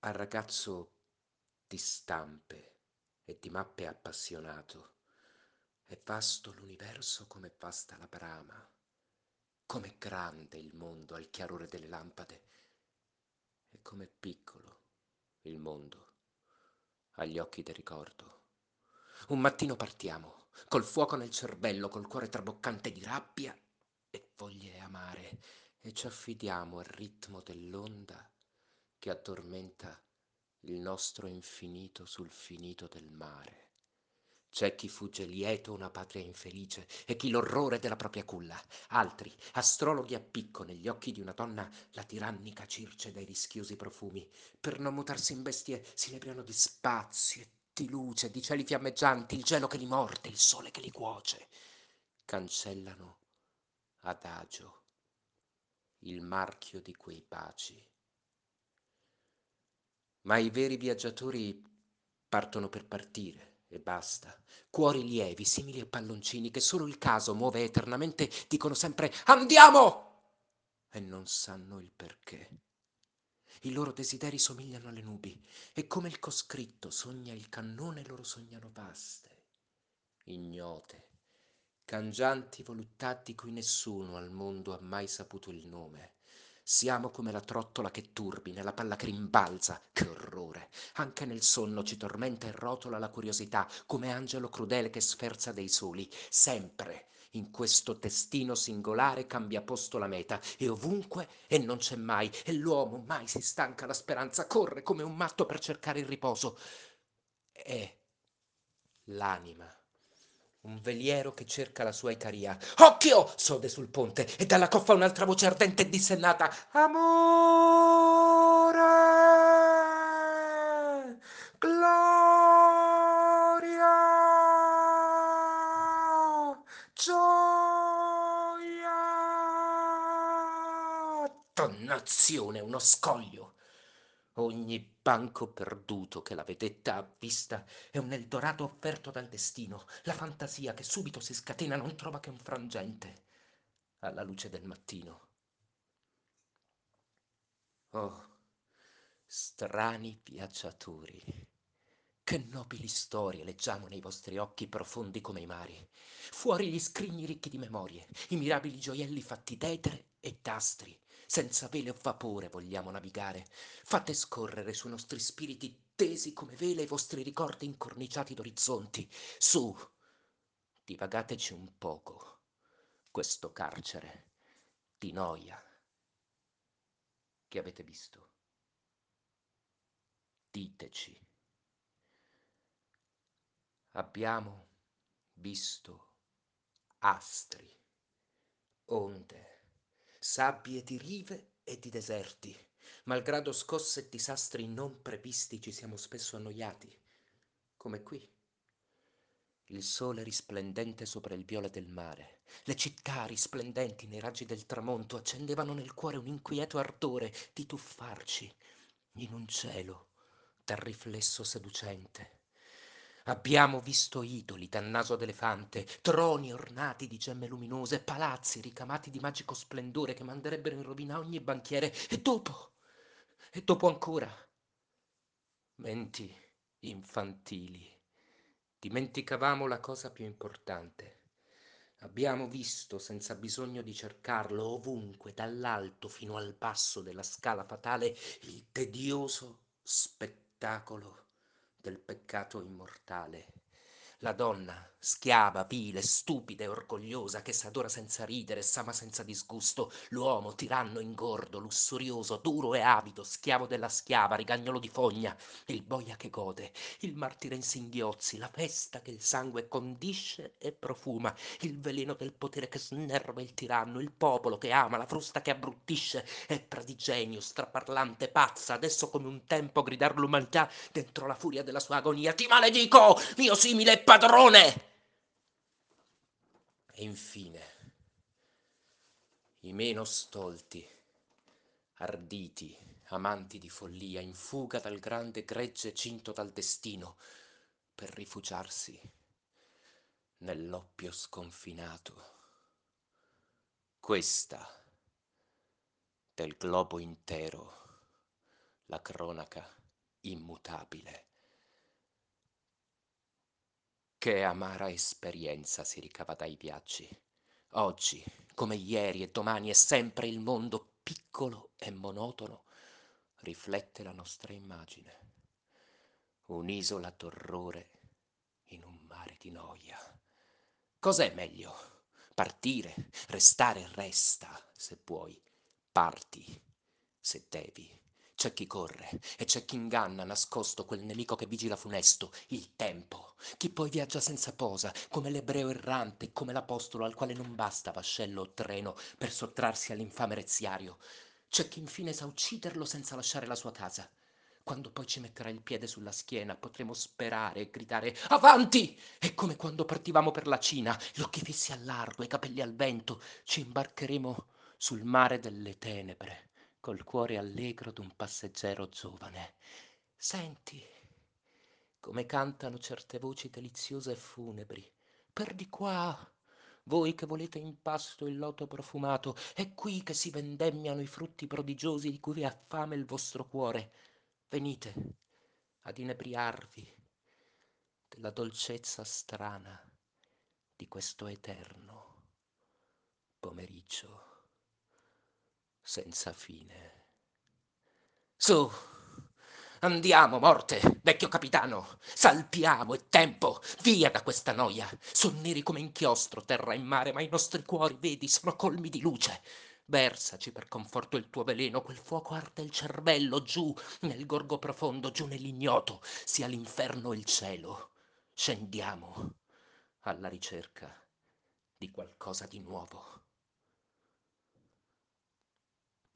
Al ragazzo di stampe e di mappe appassionato è vasto l'universo come vasta la brama, com'è grande il mondo al chiarore delle lampade e com'è piccolo il mondo agli occhi del ricordo. Un mattino partiamo, col fuoco nel cervello, col cuore traboccante di rabbia e voglie amare, e ci affidiamo al ritmo dell'onda che addormenta il nostro infinito sul finito del mare. C'è chi fugge lieto una patria infelice e chi l'orrore della propria culla. Altri, astrologhi a picco negli occhi di una donna, la tirannica circe dai rischiosi profumi. Per non mutarsi in bestie si lebriano di spazio e di luce, di cieli fiammeggianti, il gelo che li morde, il sole che li cuoce. Cancellano adagio il marchio di quei baci ma i veri viaggiatori partono per partire e basta. Cuori lievi, simili a palloncini che solo il caso muove eternamente, dicono sempre andiamo! E non sanno il perché. I loro desideri somigliano alle nubi e come il coscritto sogna il cannone, loro sognano vaste, ignote, cangianti voluttà di cui nessuno al mondo ha mai saputo il nome siamo come la trottola che turbina, la palla che rimbalza. Che orrore! Anche nel sonno ci tormenta e rotola la curiosità, come angelo crudele che sferza dei soli. Sempre in questo destino singolare cambia posto la meta, e ovunque e non c'è mai, e l'uomo mai si stanca la speranza, corre come un matto per cercare il riposo. È l'anima un veliero che cerca la sua Icaria. Occhio! sode sul ponte e dalla coffa un'altra voce ardente e dissennata. Amore! Gloria! Gioia! Dannazione, uno scoglio! Ogni banco perduto che la vedetta ha vista è un Eldorado offerto dal destino. La fantasia che subito si scatena non trova che un frangente alla luce del mattino. Oh, strani viaggiatori, che nobili storie leggiamo nei vostri occhi profondi come i mari. Fuori gli scrigni ricchi di memorie, i mirabili gioielli fatti d'etere e d'astri senza vele o vapore vogliamo navigare. Fate scorrere sui nostri spiriti tesi come vele i vostri ricordi incorniciati d'orizzonti. Su, divagateci un poco questo carcere di noia che avete visto. Diteci. Abbiamo visto astri, onde, sabbie di rive e di deserti. Malgrado scosse e disastri non previsti ci siamo spesso annoiati, come qui. Il sole risplendente sopra il viola del mare, le città risplendenti nei raggi del tramonto accendevano nel cuore un inquieto ardore di tuffarci in un cielo dal riflesso seducente. Abbiamo visto idoli dal naso d'elefante, troni ornati di gemme luminose, palazzi ricamati di magico splendore che manderebbero in rovina ogni banchiere. E dopo, e dopo ancora, menti infantili. Dimenticavamo la cosa più importante. Abbiamo visto, senza bisogno di cercarlo, ovunque, dall'alto fino al basso della scala fatale, il tedioso spettacolo del peccato immortale. La donna, schiava, vile, stupida e orgogliosa, che s'adora senza ridere s'ama senza disgusto, l'uomo, tiranno, ingordo, lussurioso, duro e avido, schiavo della schiava, rigagnolo di fogna, il boia che gode, il martire in singhiozzi, la festa che il sangue condisce e profuma, il veleno del potere che snerva il tiranno, il popolo che ama, la frusta che abbruttisce, è pradigenio, straparlante, pazza, adesso come un tempo gridar l'umanità dentro la furia della sua agonia, ti maledico, mio simile padrone! E infine, i meno stolti, arditi, amanti di follia, in fuga dal grande gregge cinto dal destino, per rifugiarsi nell'oppio sconfinato. Questa del globo intero, la cronaca immutabile. Che amara esperienza si ricava dai viaggi. Oggi, come ieri e domani e sempre il mondo piccolo e monotono riflette la nostra immagine. Un'isola d'orrore in un mare di noia. Cos'è meglio? Partire, restare, resta, se puoi. Parti, se devi. C'è chi corre e c'è chi inganna nascosto quel nemico che vigila funesto, il tempo. Chi poi viaggia senza posa, come l'ebreo errante, come l'apostolo al quale non basta vascello o treno per sottrarsi all'infame reziario. C'è chi infine sa ucciderlo senza lasciare la sua casa. Quando poi ci metterà il piede sulla schiena potremo sperare e gridare avanti! E come quando partivamo per la Cina, gli occhi fissi al largo, i capelli al vento, ci imbarcheremo sul mare delle tenebre col cuore allegro d'un passeggero giovane. Senti come cantano certe voci deliziose e funebri. Per di qua, voi che volete in pasto il loto profumato, è qui che si vendemmiano i frutti prodigiosi di cui ha fame il vostro cuore. Venite ad inebriarvi della dolcezza strana di questo eterno pomeriggio senza fine. Su, andiamo, morte, vecchio capitano, salpiamo, è tempo, via da questa noia. Son neri come inchiostro, terra e mare, ma i nostri cuori, vedi, sono colmi di luce. Versaci per conforto il tuo veleno, quel fuoco arde il cervello, giù nel gorgo profondo, giù nell'ignoto, sia l'inferno il cielo. Scendiamo alla ricerca di qualcosa di nuovo.